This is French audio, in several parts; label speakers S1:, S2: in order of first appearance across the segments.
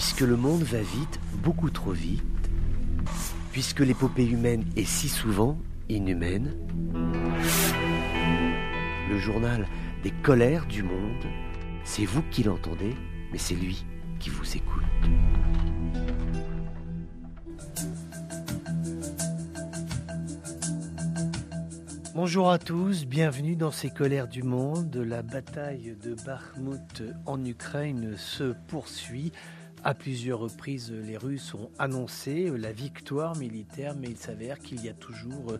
S1: puisque le monde va vite, beaucoup trop vite, puisque l'épopée humaine est si souvent inhumaine. Le journal des colères du monde, c'est vous qui l'entendez, mais c'est lui qui vous écoute. Bonjour à tous, bienvenue dans ces colères du monde. La bataille de Bakhmut en Ukraine se poursuit. À plusieurs reprises, les Russes ont annoncé la victoire militaire, mais il s'avère qu'il y a toujours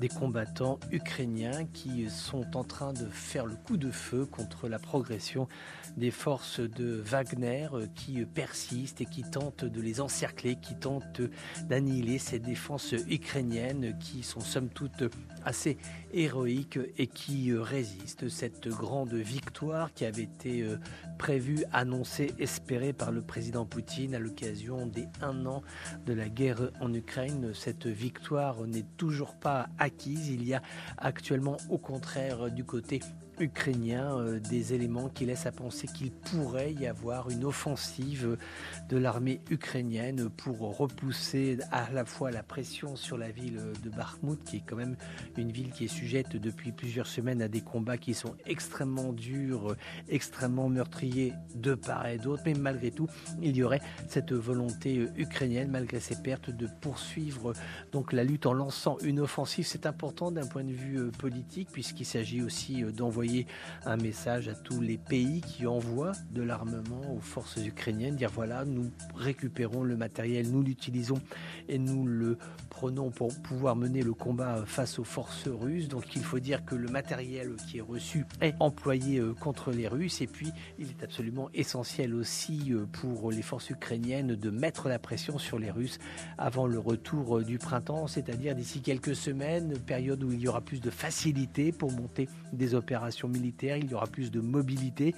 S1: des combattants ukrainiens qui sont en train de faire le coup de feu contre la progression des forces de Wagner qui persistent et qui tentent de les encercler, qui tentent d'annihiler ces défenses ukrainiennes qui sont somme toute assez héroïques et qui résistent. Cette grande victoire qui avait été prévue, annoncée, espérée par le président Poutine à l'occasion des un an de la guerre en Ukraine. Cette victoire n'est toujours pas acquise. Il y a actuellement au contraire du côté ukrainien euh, des éléments qui laissent à penser qu'il pourrait y avoir une offensive de l'armée ukrainienne pour repousser à la fois la pression sur la ville de Bakhmut, qui est quand même une ville qui est sujette depuis plusieurs semaines à des combats qui sont extrêmement durs, extrêmement meurtriers de part et d'autre, mais malgré tout, il y aurait cette volonté ukrainienne, malgré ses pertes, de poursuivre donc la lutte en lançant une offensive. C'est important d'un point de vue euh, politique, puisqu'il s'agit aussi euh, un message à tous les pays qui envoient de l'armement aux forces ukrainiennes, dire voilà, nous récupérons le matériel, nous l'utilisons et nous le prenons pour pouvoir mener le combat face aux forces russes. Donc il faut dire que le matériel qui est reçu est employé euh, contre les Russes et puis il est absolument essentiel aussi euh, pour les forces ukrainiennes de mettre la pression sur les Russes avant le retour euh, du printemps, c'est-à-dire d'ici quelques semaines, période où il y aura plus de facilité pour monter des opérations militaire, il y aura plus de mobilité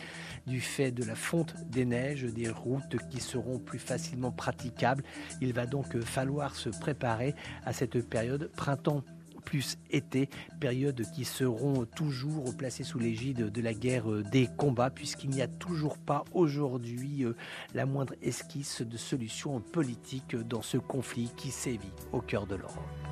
S1: du fait de la fonte des neiges, des routes qui seront plus facilement praticables. Il va donc falloir se préparer à cette période printemps plus été, période qui seront toujours placées sous l'égide de la guerre des combats, puisqu'il n'y a toujours pas aujourd'hui euh, la moindre esquisse de solution politique dans ce conflit qui sévit au cœur de l'Europe.